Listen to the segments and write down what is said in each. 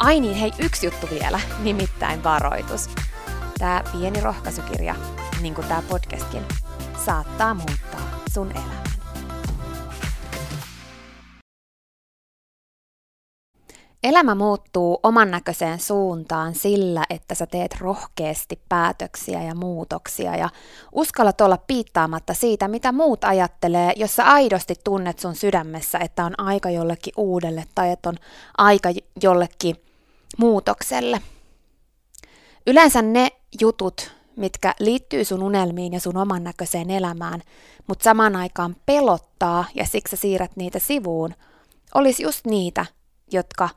Ai niin, hei, yksi juttu vielä, nimittäin varoitus. Tämä pieni rohkaisukirja, niin kuin tämä podcastkin, saattaa muuttaa sun elämän. Elämä muuttuu oman näköiseen suuntaan sillä, että sä teet rohkeasti päätöksiä ja muutoksia ja uskallat olla piittaamatta siitä, mitä muut ajattelee, jos sä aidosti tunnet sun sydämessä, että on aika jollekin uudelle tai että on aika jollekin muutokselle. Yleensä ne jutut, mitkä liittyy sun unelmiin ja sun oman näköiseen elämään, mutta samaan aikaan pelottaa ja siksi sä siirrät niitä sivuun, olisi just niitä, jotka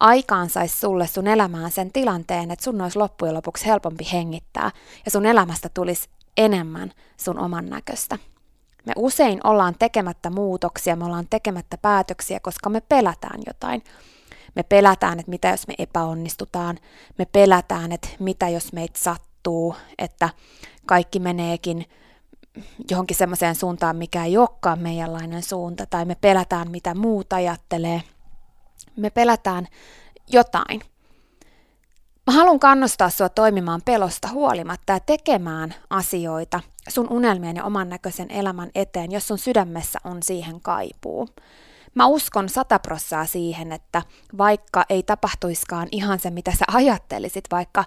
aikaan sais sulle sun elämään sen tilanteen, että sun olisi loppujen lopuksi helpompi hengittää ja sun elämästä tulisi enemmän sun oman näköistä. Me usein ollaan tekemättä muutoksia, me ollaan tekemättä päätöksiä, koska me pelätään jotain. Me pelätään, että mitä jos me epäonnistutaan. Me pelätään, että mitä jos meitä sattuu, että kaikki meneekin johonkin semmoiseen suuntaan, mikä ei olekaan meidänlainen suunta, tai me pelätään, mitä muut ajattelee. Me pelätään jotain. Mä haluan kannustaa sua toimimaan pelosta huolimatta ja tekemään asioita sun unelmien ja oman näköisen elämän eteen, jos sun sydämessä on siihen kaipuu. Mä uskon sataprossaa siihen, että vaikka ei tapahtuiskaan ihan se, mitä sä ajattelisit, vaikka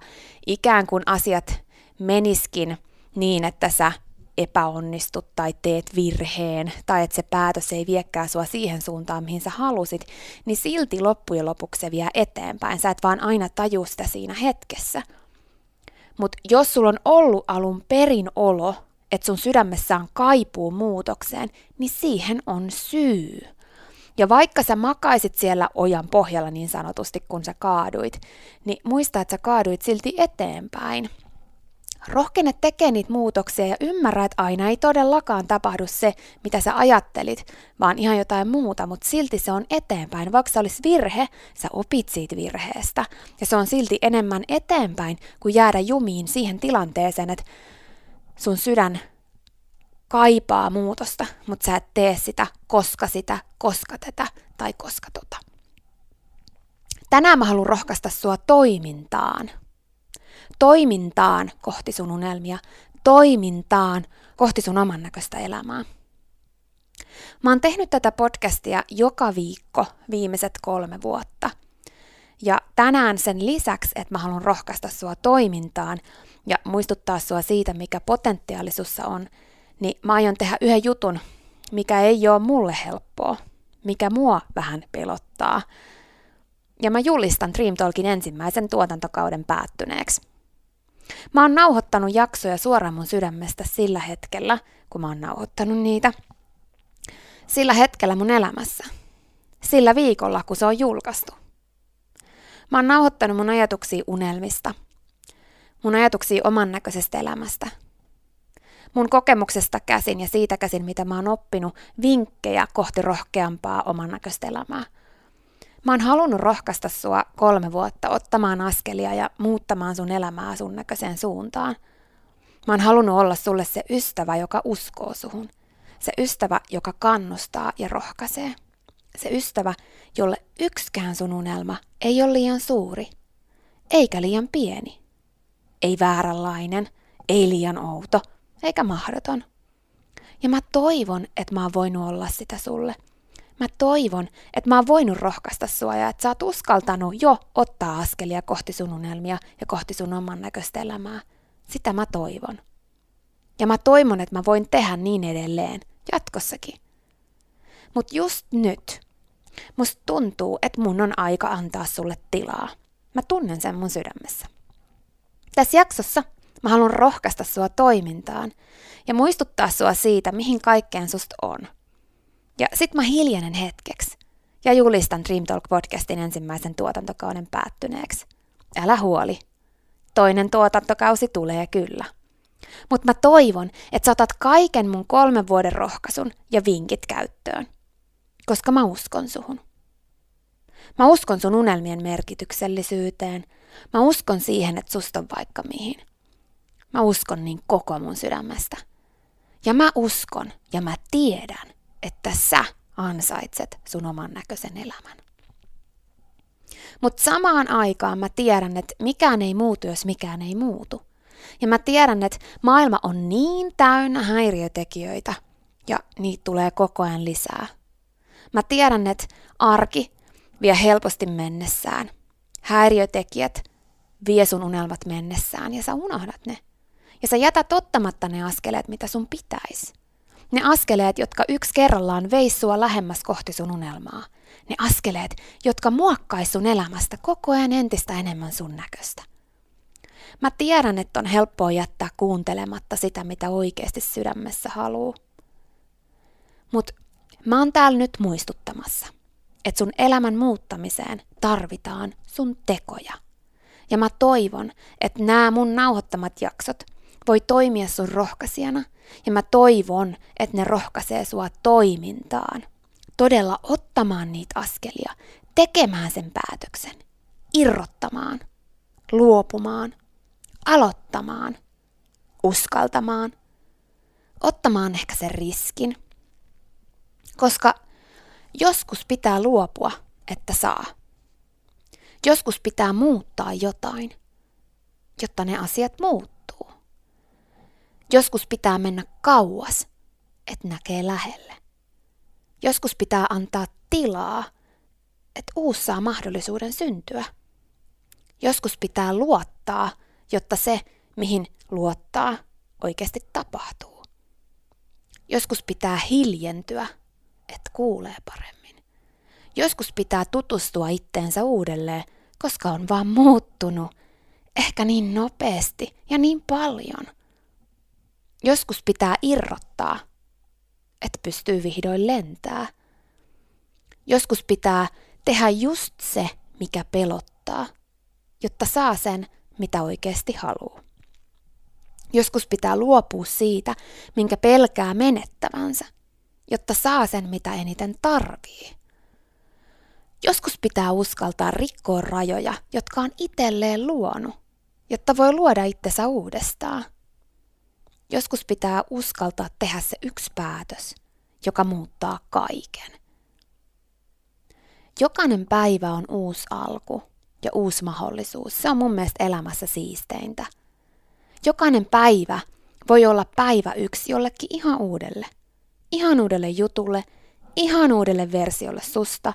ikään kuin asiat meniskin niin, että sä epäonnistut tai teet virheen tai että se päätös ei viekää sua siihen suuntaan, mihin sä halusit, niin silti loppujen lopuksi se vie eteenpäin. Sä et vaan aina taju sitä siinä hetkessä. Mutta jos sulla on ollut alun perin olo, että sun sydämessä on kaipuu muutokseen, niin siihen on syy. Ja vaikka sä makaisit siellä ojan pohjalla niin sanotusti, kun sä kaaduit, niin muista, että sä kaaduit silti eteenpäin. Rohkene tekee niitä muutoksia ja ymmärrä, että aina ei todellakaan tapahdu se, mitä sä ajattelit, vaan ihan jotain muuta, mutta silti se on eteenpäin. Vaikka se olisi virhe, sä opit siitä virheestä. Ja se on silti enemmän eteenpäin, kuin jäädä jumiin siihen tilanteeseen, että sun sydän kaipaa muutosta, mutta sä et tee sitä, koska sitä, koska tätä tai koska tota. Tänään mä haluan rohkaista sua toimintaan. Toimintaan kohti sun unelmia, toimintaan kohti sun oman näköistä elämää. Mä oon tehnyt tätä podcastia joka viikko viimeiset kolme vuotta. Ja tänään sen lisäksi, että mä haluan rohkaista sua toimintaan ja muistuttaa sua siitä, mikä potentiaalisuussa on, niin mä aion tehdä yhden jutun mikä ei ole mulle helppoa, mikä mua vähän pelottaa. Ja mä julistan Dream Talkin ensimmäisen tuotantokauden päättyneeksi. Mä oon nauhoittanut jaksoja suoraan mun sydämestä sillä hetkellä, kun mä oon nauhoittanut niitä. Sillä hetkellä mun elämässä. Sillä viikolla, kun se on julkaistu. Mä oon nauhoittanut mun ajatuksia unelmista. Mun ajatuksia oman näköisestä elämästä. Mun kokemuksesta käsin ja siitä käsin, mitä mä oon oppinut, vinkkejä kohti rohkeampaa oman näköistä elämää. Mä oon halunnut rohkaista sua kolme vuotta ottamaan askelia ja muuttamaan sun elämää sun näköiseen suuntaan. Mä oon halunnut olla sulle se ystävä, joka uskoo suhun. Se ystävä, joka kannustaa ja rohkaisee. Se ystävä, jolle yksikään sun unelma ei ole liian suuri, eikä liian pieni. Ei vääränlainen, ei liian outo, eikä mahdoton. Ja mä toivon, että mä oon voinut olla sitä sulle. Mä toivon, että mä oon voinut rohkaista sua ja että sä oot uskaltanut jo ottaa askelia kohti sun unelmia ja kohti sun oman näköistä elämää. Sitä mä toivon. Ja mä toivon, että mä voin tehdä niin edelleen, jatkossakin. Mutta just nyt, musta tuntuu, että mun on aika antaa sulle tilaa. Mä tunnen sen mun sydämessä. Tässä jaksossa mä haluan rohkaista sua toimintaan ja muistuttaa sua siitä, mihin kaikkeen susta on. Ja sit mä hiljenen hetkeksi ja julistan Dream Talk podcastin ensimmäisen tuotantokauden päättyneeksi. Älä huoli. Toinen tuotantokausi tulee kyllä. Mutta mä toivon, että sä otat kaiken mun kolmen vuoden rohkaisun ja vinkit käyttöön. Koska mä uskon suhun. Mä uskon sun unelmien merkityksellisyyteen. Mä uskon siihen, että susta on vaikka mihin. Mä uskon niin koko mun sydämestä. Ja mä uskon ja mä tiedän, että sä ansaitset sun oman näköisen elämän. Mutta samaan aikaan mä tiedän, että mikään ei muutu, jos mikään ei muutu. Ja mä tiedän, että maailma on niin täynnä häiriötekijöitä ja niitä tulee koko ajan lisää. Mä tiedän, että arki vie helposti mennessään. Häiriötekijät vie sun unelmat mennessään ja sä unohdat ne. Ja sä jätät ottamatta ne askeleet, mitä sun pitäisi. Ne askeleet, jotka yksi kerrallaan veis sua lähemmäs kohti sun unelmaa. Ne askeleet, jotka muokkais sun elämästä koko ajan entistä enemmän sun näköistä. Mä tiedän, että on helppoa jättää kuuntelematta sitä, mitä oikeasti sydämessä haluu. Mut mä oon täällä nyt muistuttamassa, että sun elämän muuttamiseen tarvitaan sun tekoja. Ja mä toivon, että nämä mun nauhoittamat jaksot voi toimia sun rohkaisijana, ja mä toivon, että ne rohkaisee sua toimintaan. Todella ottamaan niitä askelia, tekemään sen päätöksen, irrottamaan, luopumaan – aloittamaan, uskaltamaan, ottamaan ehkä sen riskin. Koska joskus pitää luopua, että saa. Joskus pitää muuttaa jotain, jotta ne asiat muuttuu. Joskus pitää mennä kauas, että näkee lähelle. Joskus pitää antaa tilaa, että uusi saa mahdollisuuden syntyä. Joskus pitää luottaa, jotta se, mihin luottaa, oikeasti tapahtuu. Joskus pitää hiljentyä, että kuulee paremmin. Joskus pitää tutustua itteensä uudelleen, koska on vaan muuttunut, ehkä niin nopeasti ja niin paljon. Joskus pitää irrottaa, että pystyy vihdoin lentää. Joskus pitää tehdä just se, mikä pelottaa, jotta saa sen, mitä oikeasti haluaa. Joskus pitää luopua siitä, minkä pelkää menettävänsä, jotta saa sen, mitä eniten tarvii. Joskus pitää uskaltaa rikkoa rajoja, jotka on itselleen luonut, jotta voi luoda itsensä uudestaan. Joskus pitää uskaltaa tehdä se yksi päätös, joka muuttaa kaiken. Jokainen päivä on uusi alku, ja uusi mahdollisuus. Se on mun mielestä elämässä siisteintä. Jokainen päivä voi olla päivä yksi jollekin ihan uudelle. Ihan uudelle jutulle, ihan uudelle versiolle susta,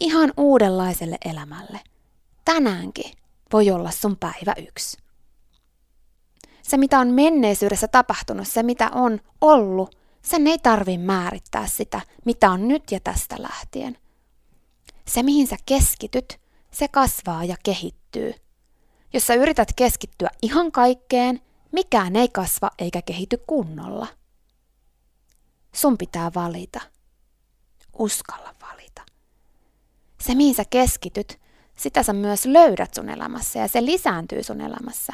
ihan uudenlaiselle elämälle. Tänäänkin voi olla sun päivä yksi. Se, mitä on menneisyydessä tapahtunut, se, mitä on ollut, Sen ei tarvi määrittää sitä, mitä on nyt ja tästä lähtien. Se, mihin sä keskityt, se kasvaa ja kehittyy. Jos sä yrität keskittyä ihan kaikkeen, mikään ei kasva eikä kehity kunnolla. Sun pitää valita. Uskalla valita. Se, mihin sä keskityt, sitä sä myös löydät sun elämässä ja se lisääntyy sun elämässä.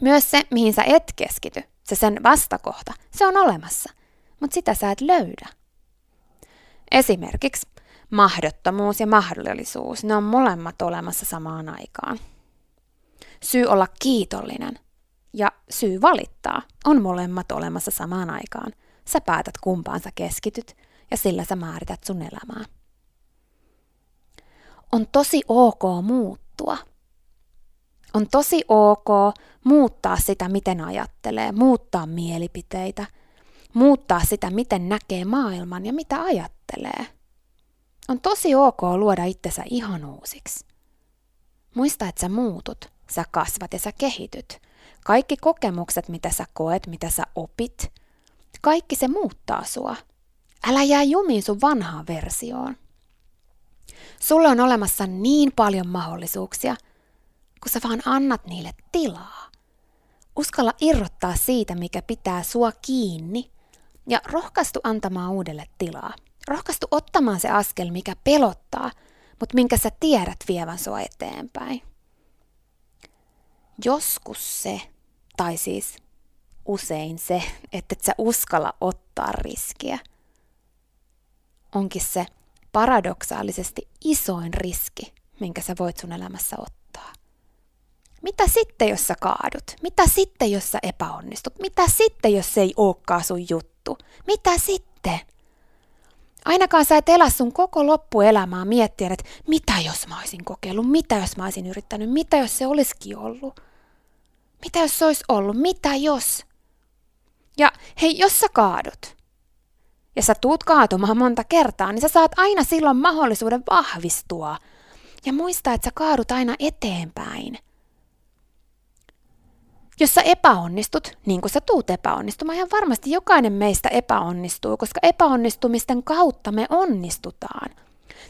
Myös se, mihin sä et keskity, se sen vastakohta, se on olemassa, mutta sitä sä et löydä. Esimerkiksi mahdottomuus ja mahdollisuus, ne on molemmat olemassa samaan aikaan. Syy olla kiitollinen ja syy valittaa on molemmat olemassa samaan aikaan. Sä päätät kumpaan sä keskityt ja sillä sä määrität sun elämää. On tosi ok muuttua. On tosi ok muuttaa sitä, miten ajattelee, muuttaa mielipiteitä, muuttaa sitä, miten näkee maailman ja mitä ajattelee. On tosi ok luoda itsensä ihan uusiksi. Muista, että sä muutut, sä kasvat ja sä kehityt. Kaikki kokemukset, mitä sä koet, mitä sä opit, kaikki se muuttaa sua. Älä jää jumiin sun vanhaan versioon. Sulle on olemassa niin paljon mahdollisuuksia, kun sä vaan annat niille tilaa. Uskalla irrottaa siitä, mikä pitää sua kiinni, ja rohkaistu antamaan uudelle tilaa. Rohkaistu ottamaan se askel, mikä pelottaa, mutta minkä sä tiedät vievän sua eteenpäin. Joskus se, tai siis usein se, että et sä uskalla ottaa riskiä, onkin se paradoksaalisesti isoin riski, minkä sä voit sun elämässä ottaa. Mitä sitten, jos sä kaadut? Mitä sitten, jos sä epäonnistut? Mitä sitten, jos se ei olekaan sun juttu? Mitä sitten? Ainakaan sä et elä sun koko loppuelämää miettien, että mitä jos mä olisin kokeillut, mitä jos mä olisin yrittänyt, mitä jos se olisikin ollut. Mitä jos se olisi ollut, mitä jos? Ja hei, jos sä kaadut, ja sä tuut kaatumaan monta kertaa, niin sä saat aina silloin mahdollisuuden vahvistua. Ja muista, että sä kaadut aina eteenpäin. Jos sä epäonnistut, niin kuin sä tuut epäonnistumaan, ihan varmasti jokainen meistä epäonnistuu, koska epäonnistumisten kautta me onnistutaan.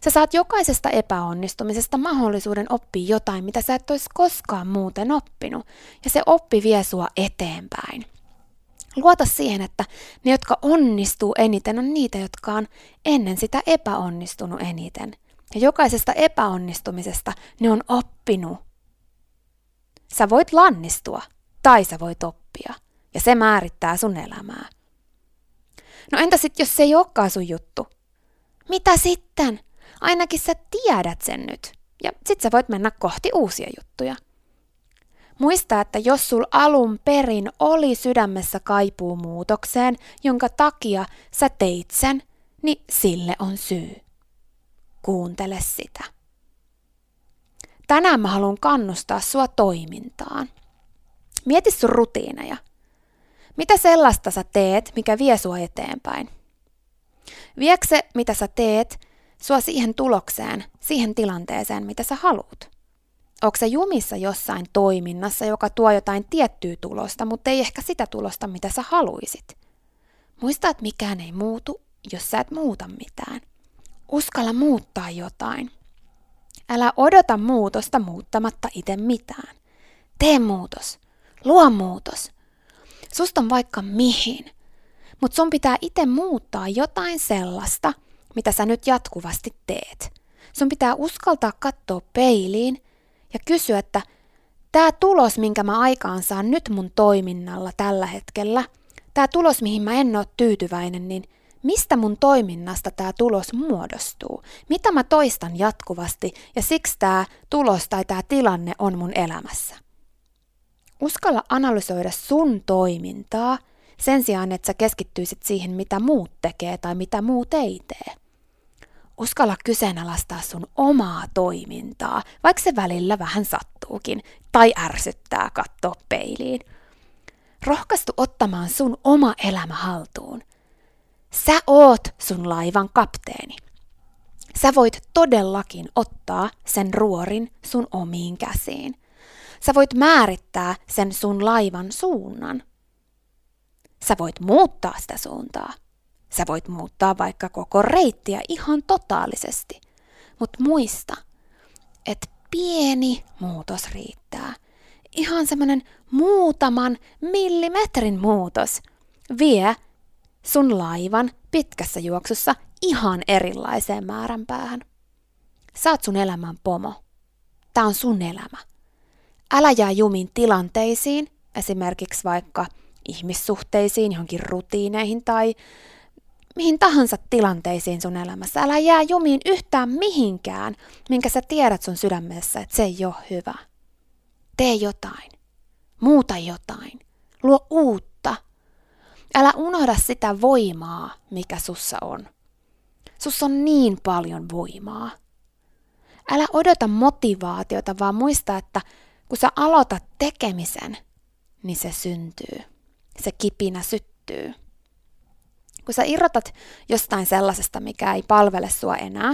Sä saat jokaisesta epäonnistumisesta mahdollisuuden oppia jotain, mitä sä et olisi koskaan muuten oppinut, ja se oppi vie sua eteenpäin. Luota siihen, että ne, jotka onnistuu eniten, on niitä, jotka on ennen sitä epäonnistunut eniten. Ja jokaisesta epäonnistumisesta ne on oppinut. Sä voit lannistua tai sä voit oppia. Ja se määrittää sun elämää. No entä sitten, jos se ei olekaan sun juttu? Mitä sitten? Ainakin sä tiedät sen nyt. Ja sit sä voit mennä kohti uusia juttuja. Muista, että jos sul alun perin oli sydämessä kaipuu muutokseen, jonka takia sä teit sen, niin sille on syy. Kuuntele sitä. Tänään mä haluan kannustaa sua toimintaan. Mieti sun rutiineja. Mitä sellaista sä teet, mikä vie sua eteenpäin? Viekö se, mitä sä teet, sua siihen tulokseen, siihen tilanteeseen, mitä sä haluat? Onko se jumissa jossain toiminnassa, joka tuo jotain tiettyä tulosta, mutta ei ehkä sitä tulosta, mitä sä haluisit? Muista, että mikään ei muutu, jos sä et muuta mitään. Uskalla muuttaa jotain. Älä odota muutosta muuttamatta itse mitään. Tee muutos. Luo muutos. Susta on vaikka mihin. Mutta sun pitää itse muuttaa jotain sellaista, mitä sä nyt jatkuvasti teet. Sun pitää uskaltaa katsoa peiliin ja kysyä, että tämä tulos, minkä mä aikaan saan nyt mun toiminnalla tällä hetkellä, tämä tulos, mihin mä en ole tyytyväinen, niin mistä mun toiminnasta tämä tulos muodostuu? Mitä mä toistan jatkuvasti ja siksi tämä tulos tai tämä tilanne on mun elämässä? Uskalla analysoida sun toimintaa sen sijaan, että sä keskittyisit siihen, mitä muut tekee tai mitä muut ei tee. Uskalla kyseenalaistaa sun omaa toimintaa, vaikka se välillä vähän sattuukin, tai ärsyttää katsoa peiliin. Rohkaistu ottamaan sun oma elämä haltuun. Sä oot sun laivan kapteeni. Sä voit todellakin ottaa sen ruorin sun omiin käsiin. Sä voit määrittää sen sun laivan suunnan. Sä voit muuttaa sitä suuntaa. Sä voit muuttaa vaikka koko reittiä ihan totaalisesti. Mutta muista, että pieni muutos riittää. Ihan semmonen muutaman millimetrin muutos vie sun laivan pitkässä juoksussa ihan erilaiseen määränpäähän. Oot sun elämän pomo. Tää on sun elämä. Älä jää jumiin tilanteisiin, esimerkiksi vaikka ihmissuhteisiin, johonkin rutiineihin tai mihin tahansa tilanteisiin sun elämässä. Älä jää jumiin yhtään mihinkään, minkä sä tiedät sun sydämessä, että se ei ole hyvä. Tee jotain. Muuta jotain. Luo uutta. Älä unohda sitä voimaa, mikä sussa on. Sussa on niin paljon voimaa. Älä odota motivaatiota, vaan muista, että kun sä aloitat tekemisen, niin se syntyy. Se kipinä syttyy. Kun sä irrotat jostain sellaisesta, mikä ei palvele sua enää,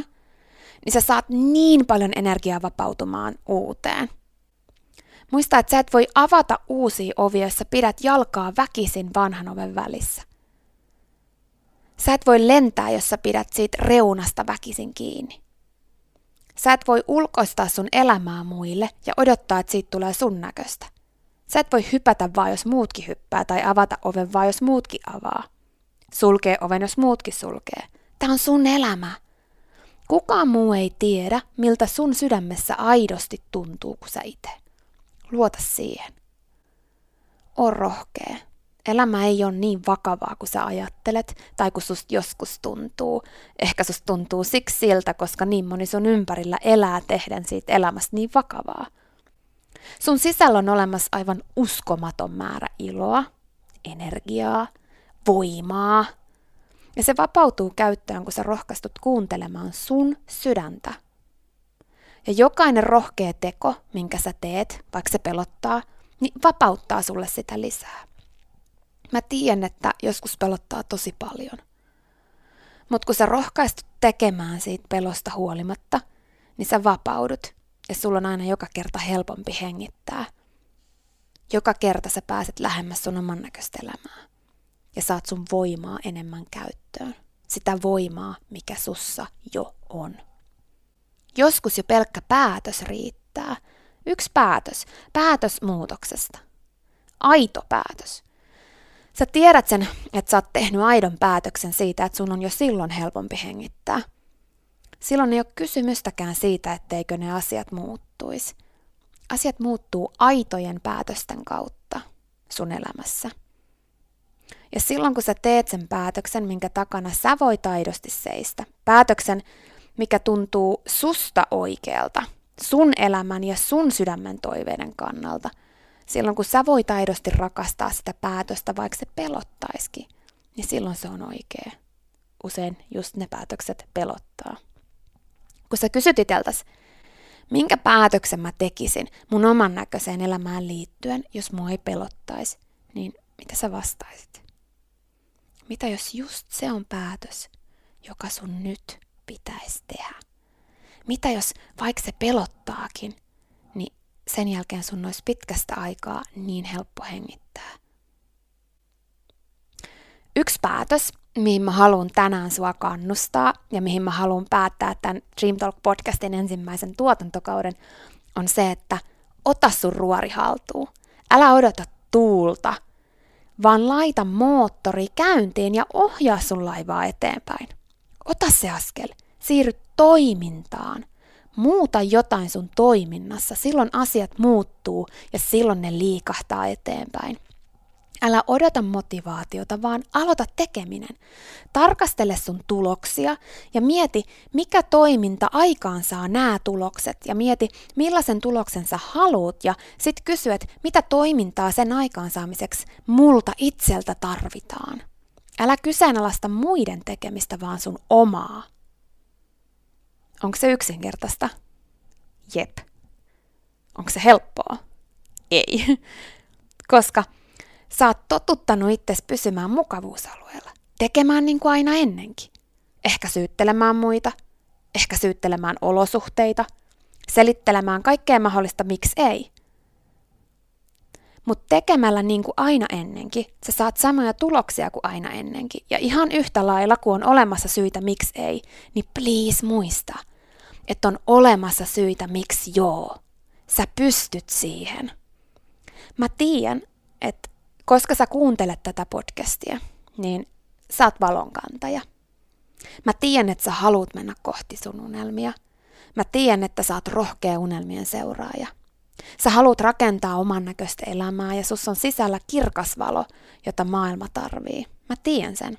niin sä saat niin paljon energiaa vapautumaan uuteen. Muista, että sä et voi avata uusia ovia, jos sä pidät jalkaa väkisin vanhan oven välissä. Sä et voi lentää, jos sä pidät siitä reunasta väkisin kiinni. Sä et voi ulkoistaa sun elämää muille ja odottaa, että siitä tulee sun näköistä. Sä et voi hypätä vaan, jos muutkin hyppää, tai avata oven vaan, jos muutkin avaa. Sulkee oven, jos muutkin sulkee. Tämä on sun elämä. Kukaan muu ei tiedä, miltä sun sydämessä aidosti tuntuu kuin sä itse. Luota siihen. On rohkea. Elämä ei ole niin vakavaa kuin sä ajattelet tai kuin susta joskus tuntuu. Ehkä susta tuntuu siksi siltä, koska niin moni sun ympärillä elää tehden siitä elämästä niin vakavaa. Sun sisällä on olemassa aivan uskomaton määrä iloa, energiaa, voimaa. Ja se vapautuu käyttöön, kun sä rohkaistut kuuntelemaan sun sydäntä. Ja jokainen rohkea teko, minkä sä teet, vaikka se pelottaa, niin vapauttaa sulle sitä lisää. Mä tiedän, että joskus pelottaa tosi paljon. Mutta kun sä rohkaistut tekemään siitä pelosta huolimatta, niin sä vapaudut ja sulla on aina joka kerta helpompi hengittää. Joka kerta sä pääset lähemmäs sun oman näköistä elämää ja saat sun voimaa enemmän käyttöön. Sitä voimaa, mikä sussa jo on. Joskus jo pelkkä päätös riittää. Yksi päätös. Päätös muutoksesta. Aito päätös. Sä tiedät sen, että sä oot tehnyt aidon päätöksen siitä, että sun on jo silloin helpompi hengittää. Silloin ei ole kysymystäkään siitä, etteikö ne asiat muuttuisi. Asiat muuttuu aitojen päätösten kautta sun elämässä. Ja silloin kun sä teet sen päätöksen, minkä takana sä voit aidosti seistä, päätöksen, mikä tuntuu susta oikealta, sun elämän ja sun sydämen toiveiden kannalta, silloin kun sä voit aidosti rakastaa sitä päätöstä, vaikka se pelottaisikin, niin silloin se on oikea. Usein just ne päätökset pelottaa. Kun sä kysyt iteltäs, minkä päätöksen mä tekisin mun oman näköiseen elämään liittyen, jos mua ei pelottaisi, niin mitä sä vastaisit? Mitä jos just se on päätös, joka sun nyt pitäisi tehdä? Mitä jos vaikka se pelottaakin, sen jälkeen sun olisi pitkästä aikaa niin helppo hengittää? Yksi päätös, mihin mä haluan tänään sua kannustaa ja mihin mä haluan päättää tämän Dream Talk podcastin ensimmäisen tuotantokauden, on se, että ota sun ruori haltuun. Älä odota tuulta – vaan laita moottori käyntiin ja ohjaa sun laivaa eteenpäin. Ota se askel, siirry toimintaan. Muuta jotain sun toiminnassa, silloin asiat muuttuu ja silloin ne liikahtaa eteenpäin. Älä odota motivaatiota, vaan aloita tekeminen. Tarkastele sun tuloksia ja mieti, mikä toiminta aikaan saa nämä tulokset ja mieti, millaisen tuloksen sä haluut ja sit kysy, että mitä toimintaa sen aikaansaamiseksi multa itseltä tarvitaan. Älä kyseenalaista muiden tekemistä, vaan sun omaa. Onko se yksinkertaista? Jep. Onko se helppoa? Ei. Koska Sä oot totuttanut itses pysymään mukavuusalueella, tekemään niin kuin aina ennenkin. Ehkä syyttelemään muita, ehkä syyttelemään olosuhteita, selittelemään kaikkea mahdollista miksi ei. Mutta tekemällä niin kuin aina ennenkin, sä saat samoja tuloksia kuin aina ennenkin. Ja ihan yhtä lailla, kun on olemassa syitä, miksi ei, niin please muista, että on olemassa syitä, miksi joo. Sä pystyt siihen. Mä tiedän, että koska sä kuuntelet tätä podcastia, niin sä oot valonkantaja. Mä tiedän, että sä haluat mennä kohti sun unelmia. Mä tiedän, että sä oot rohkea unelmien seuraaja. Sä haluat rakentaa oman näköistä elämää ja sus on sisällä kirkas valo, jota maailma tarvii. Mä tiedän sen.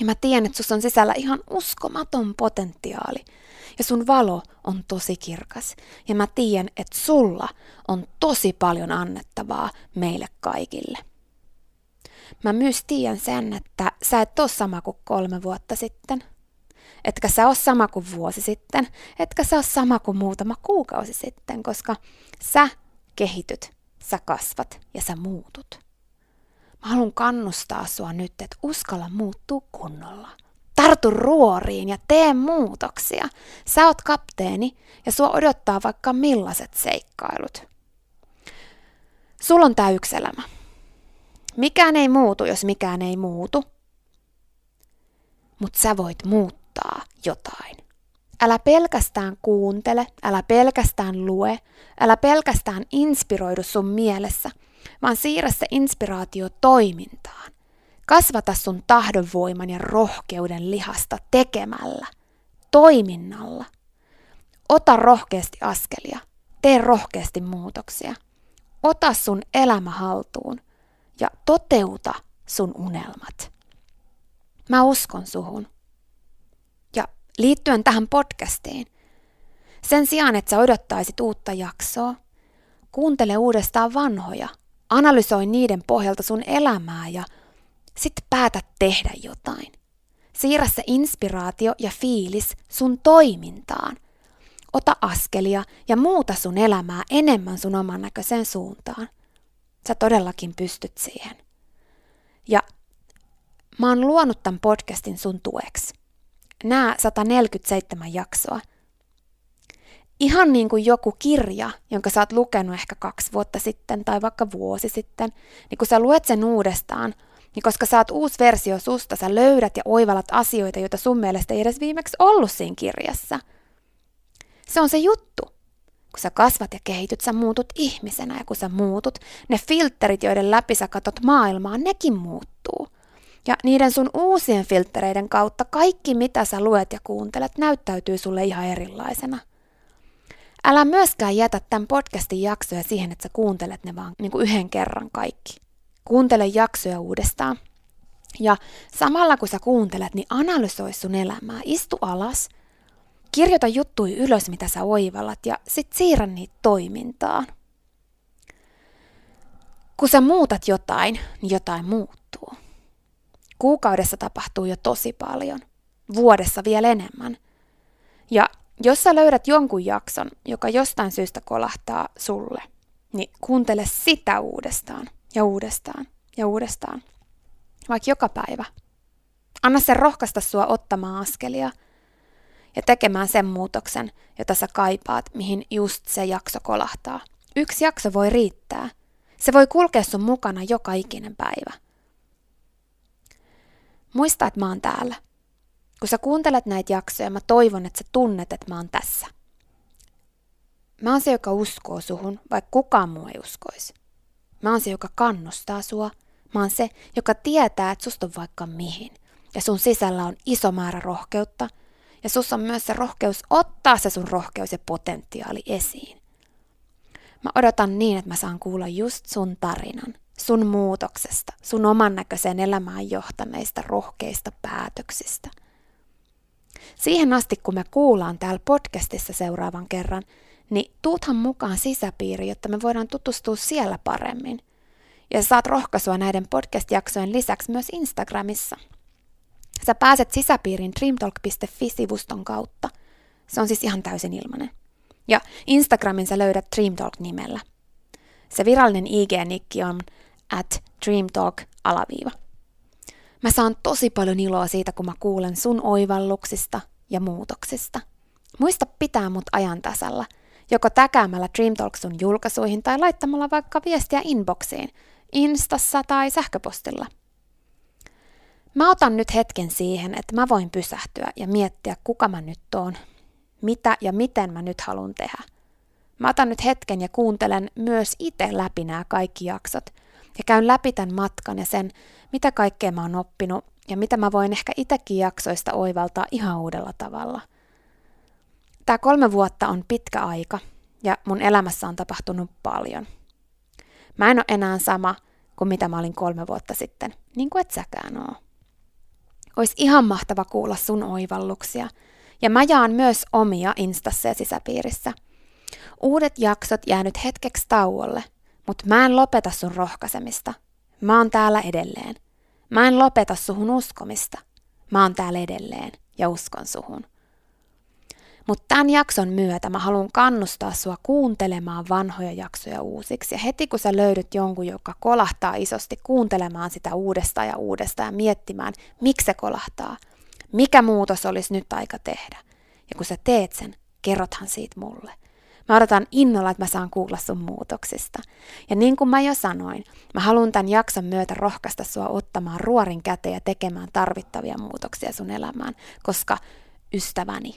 Ja mä tiedän, että sus on sisällä ihan uskomaton potentiaali. Ja sun valo on tosi kirkas. Ja mä tiedän, että sulla on tosi paljon annettavaa meille kaikille. Mä myös tiedän sen, että sä et ole sama kuin kolme vuotta sitten. Etkä sä ole sama kuin vuosi sitten, etkä sä ole sama kuin muutama kuukausi sitten, koska sä kehityt, sä kasvat ja sä muutut. Mä haluan kannustaa sua nyt, että uskalla muuttua kunnolla. Tartu ruoriin ja tee muutoksia. Sä oot kapteeni ja sua odottaa vaikka millaiset seikkailut. Sulla on tää yksi elämä. Mikään ei muutu, jos mikään ei muutu. Mutta sä voit muuttaa jotain. Älä pelkästään kuuntele, älä pelkästään lue, älä pelkästään inspiroidu sun mielessä, vaan siirrä se inspiraatio toimintaan. Kasvata sun tahdonvoiman ja rohkeuden lihasta tekemällä, toiminnalla. Ota rohkeasti askelia, tee rohkeasti muutoksia. Ota sun elämä haltuun ja toteuta sun unelmat. Mä uskon suhun. Liittyen tähän podcastiin, sen sijaan, että sä odottaisit uutta jaksoa, kuuntele uudestaan vanhoja, analysoi niiden pohjalta sun elämää ja sit päätä tehdä jotain. Siirrä se inspiraatio ja fiilis sun toimintaan. Ota askelia ja muuta sun elämää enemmän sun oman näköiseen suuntaan. Sä todellakin pystyt siihen. Ja mä oon luonut tämän podcastin sun tueksi. Nämä 147 jaksoa. Ihan niin kuin joku kirja, jonka sä oot lukenut ehkä kaksi vuotta sitten tai vaikka vuosi sitten, niin kun sä luet sen uudestaan, niin koska sä oot uusi versio susta, sä löydät ja oivallat asioita, joita sun mielestä ei edes viimeksi ollut siinä kirjassa. Se on se juttu. Kun sä kasvat ja kehityt, sä muutut ihmisenä ja kun sä muutut, ne filterit, joiden läpi sä katot maailmaa, nekin muuttuu. Ja niiden sun uusien filtereiden kautta kaikki, mitä sä luet ja kuuntelet, näyttäytyy sulle ihan erilaisena. Älä myöskään jätä tämän podcastin jaksoja siihen, että sä kuuntelet ne vaan niin kuin yhden kerran kaikki. Kuuntele jaksoja uudestaan. Ja samalla kun sä kuuntelet, niin analysoi sun elämää. Istu alas – Kirjoita juttui ylös, mitä sä oivallat, ja sit siirrä niitä toimintaan. Kun sä muutat jotain, niin jotain muuttuu. Kuukaudessa tapahtuu jo tosi paljon, vuodessa vielä enemmän. Ja jos sä löydät jonkun jakson, joka jostain syystä kolahtaa sulle, niin kuuntele sitä uudestaan ja uudestaan ja uudestaan. Vaikka joka päivä. Anna sen rohkaista sua ottamaan askelia – ja tekemään sen muutoksen, jota sä kaipaat, mihin just se jakso kolahtaa. Yksi jakso voi riittää. Se voi kulkea sun mukana joka ikinen päivä. Muista, että mä oon täällä. Kun sä kuuntelet näitä jaksoja, mä toivon, että sä tunnet, että mä oon tässä. Mä oon se, joka uskoo suhun, vaikka kukaan muu ei uskoisi. Mä oon se, joka kannustaa sua. Mä oon se, joka tietää, että susta on vaikka mihin. Ja sun sisällä on iso määrä rohkeutta – ja sus on myös se rohkeus ottaa se sun rohkeus ja potentiaali esiin. Mä odotan niin, että mä saan kuulla just sun tarinan, sun muutoksesta, sun oman näköiseen elämään johtaneista rohkeista päätöksistä. Siihen asti, kun me kuullaan täällä podcastissa seuraavan kerran, niin tuuthan mukaan sisäpiiri, jotta me voidaan tutustua siellä paremmin. Ja saat rohkaisua näiden podcast-jaksojen lisäksi myös Instagramissa – Sä pääset sisäpiirin dreamtalk.fi-sivuston kautta. Se on siis ihan täysin ilmainen. Ja Instagramin sä löydät Dreamtalk nimellä. Se virallinen IG-nikki on at dreamtalk-alaviiva. Mä saan tosi paljon iloa siitä, kun mä kuulen sun oivalluksista ja muutoksista. Muista pitää mut ajan tasalla joko täkäämällä Dream Talk sun julkaisuihin tai laittamalla vaikka viestiä inboxiin, instassa tai sähköpostilla. Mä otan nyt hetken siihen, että mä voin pysähtyä ja miettiä, kuka mä nyt oon, mitä ja miten mä nyt haluan tehdä. Mä otan nyt hetken ja kuuntelen myös itse läpi nämä kaikki jaksot ja käyn läpi tämän matkan ja sen, mitä kaikkea mä oon oppinut ja mitä mä voin ehkä itsekin jaksoista oivaltaa ihan uudella tavalla. Tämä kolme vuotta on pitkä aika ja mun elämässä on tapahtunut paljon. Mä en ole enää sama kuin mitä mä olin kolme vuotta sitten, niin kuin et säkään oo. Ois ihan mahtava kuulla sun oivalluksia, ja mä jaan myös omia Instassa ja sisäpiirissä. Uudet jaksot jää nyt hetkeksi tauolle, mutta mä en lopeta sun rohkaisemista. Mä oon täällä edelleen. Mä en lopeta suhun uskomista. Mä oon täällä edelleen ja uskon suhun. Mutta tämän jakson myötä mä haluan kannustaa sua kuuntelemaan vanhoja jaksoja uusiksi. Ja heti kun sä löydät jonkun, joka kolahtaa isosti, kuuntelemaan sitä uudestaan ja uudestaan ja miettimään, miksi se kolahtaa, mikä muutos olisi nyt aika tehdä. Ja kun sä teet sen, kerrothan siitä mulle. Mä odotan innolla, että mä saan kuulla sun muutoksista. Ja niin kuin mä jo sanoin, mä haluan tämän jakson myötä rohkaista sua ottamaan ruorin käteen ja tekemään tarvittavia muutoksia sun elämään, koska ystäväni,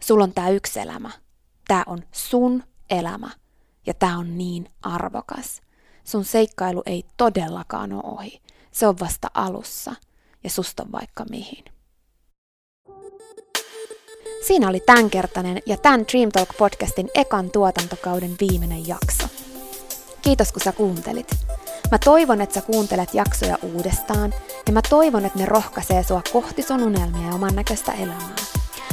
sulla on tämä yksi elämä. Tämä on sun elämä ja tämä on niin arvokas. Sun seikkailu ei todellakaan ole ohi. Se on vasta alussa ja susta vaikka mihin. Siinä oli tämänkertainen ja tämän Dream Talk podcastin ekan tuotantokauden viimeinen jakso. Kiitos kun sä kuuntelit. Mä toivon, että sä kuuntelet jaksoja uudestaan ja mä toivon, että ne rohkaisee sua kohti sun unelmia ja oman näköistä elämää.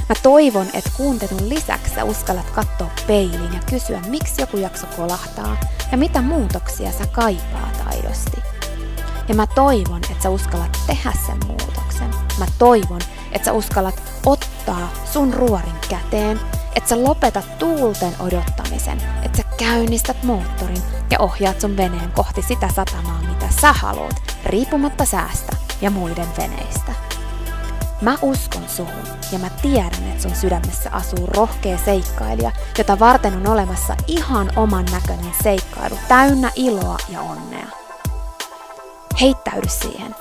Mä toivon, että kuuntelun lisäksi sä uskallat katsoa peiliin ja kysyä, miksi joku jakso kolahtaa ja mitä muutoksia sä kaipaat aidosti. Ja mä toivon, että sä uskallat tehdä sen muutoksen. Mä toivon, että sä uskallat ottaa sun ruorin käteen, että sä lopetat tuulten odottamisen, että sä käynnistät moottorin ja ohjaat sun veneen kohti sitä satamaa, mitä sä haluat, riippumatta säästä ja muiden veneistä. Mä uskon suhun ja mä tiedän, että sun sydämessä asuu rohkea seikkailija, jota varten on olemassa ihan oman näköinen seikkailu täynnä iloa ja onnea. Heittäydy siihen.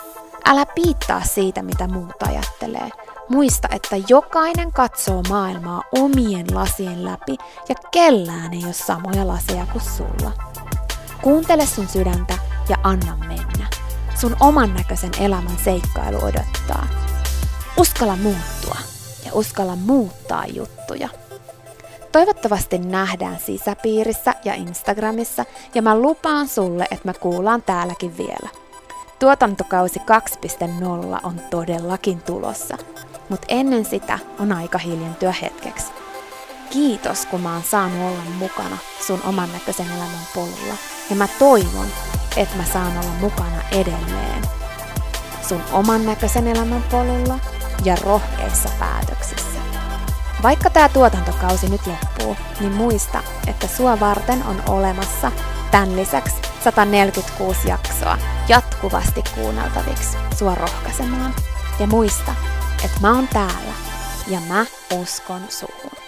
Älä piittaa siitä, mitä muut ajattelee. Muista, että jokainen katsoo maailmaa omien lasien läpi ja kellään ei ole samoja laseja kuin sulla. Kuuntele sun sydäntä ja anna mennä. Sun oman näköisen elämän seikkailu odottaa. Uskalla muuttua ja uskalla muuttaa juttuja. Toivottavasti nähdään sisäpiirissä ja Instagramissa ja mä lupaan sulle, että me kuullaan täälläkin vielä. Tuotantokausi 2.0 on todellakin tulossa, mutta ennen sitä on aika hiljentyä hetkeksi. Kiitos, kun mä oon saanut olla mukana sun oman näköisen elämän polulla. Ja mä toivon, että mä saan olla mukana edelleen sun oman näköisen elämän polulla ja rohkeissa päätöksissä. Vaikka tämä tuotantokausi nyt loppuu, niin muista, että sua varten on olemassa tämän lisäksi 146 jaksoa jatkuvasti kuunneltaviksi sua rohkaisemaan. Ja muista, että mä oon täällä ja mä uskon suhun.